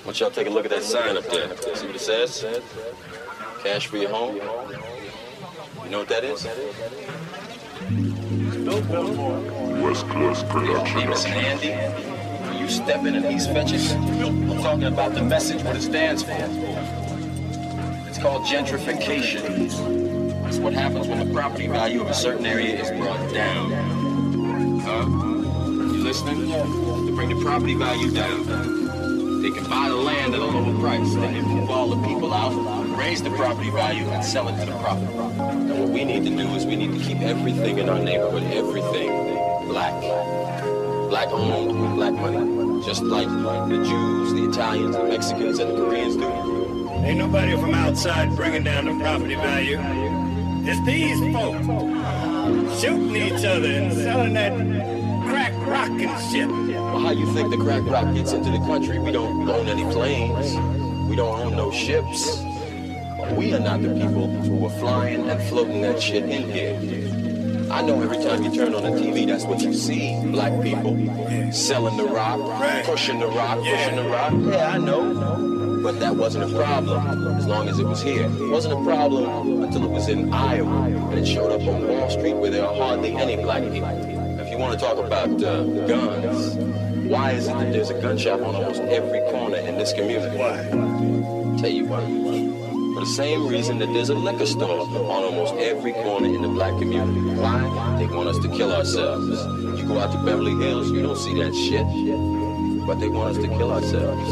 Why don't y'all take a look at that sign up there? See what it says? Cash for your home. You know what that is? West Coast Production. Amos Andy. When you step in and he's fetching, I'm talking about the message, what it stands for. It's called gentrification. It's what happens when the property value of a certain area is brought down. Huh? You listening? To bring the property value down. Price. Can move all the people out, raise the property value, and sell it to the profit. And what we need to do is we need to keep everything in our neighborhood, everything black. Black owned black money. Just like the Jews, the Italians, the Mexicans, and the Koreans do. Ain't nobody from outside bringing down the property value. It's these folks shooting each other and selling that crack rock shit. Well, how you think the crack rock gets into the country? We don't own any planes. We don't own no ships. We are not the people who are flying and floating that shit in here. I know every time you turn on the TV, that's what you see. Black people selling the rock, pushing the rock, pushing the rock. Yeah, I know. But that wasn't a problem as long as it was here. It wasn't a problem until it was in Iowa and it showed up on Wall Street where there are hardly any black people. Want to talk about uh, guns, why is it that there's a gun shop on almost every corner in this community? Why? Tell you why. For the same reason that there's a liquor store on almost every corner in the black community. Why? They want us to kill ourselves. You go out to Beverly Hills, you don't see that shit. But they want us to kill ourselves.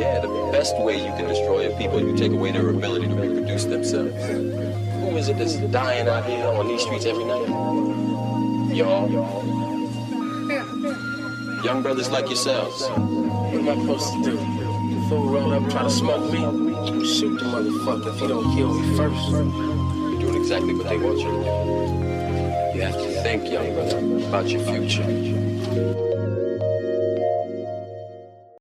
Yeah, the best way you can destroy a people, you take away their ability to reproduce themselves. Who is it that's dying out here on these streets every night? Y'all. Young brothers like yourselves. What am I supposed to do? Fool roll up, try to smoke me? Shoot the motherfucker if he don't kill me first. You're doing exactly what they want you to do. You have to think, young brother, about your future.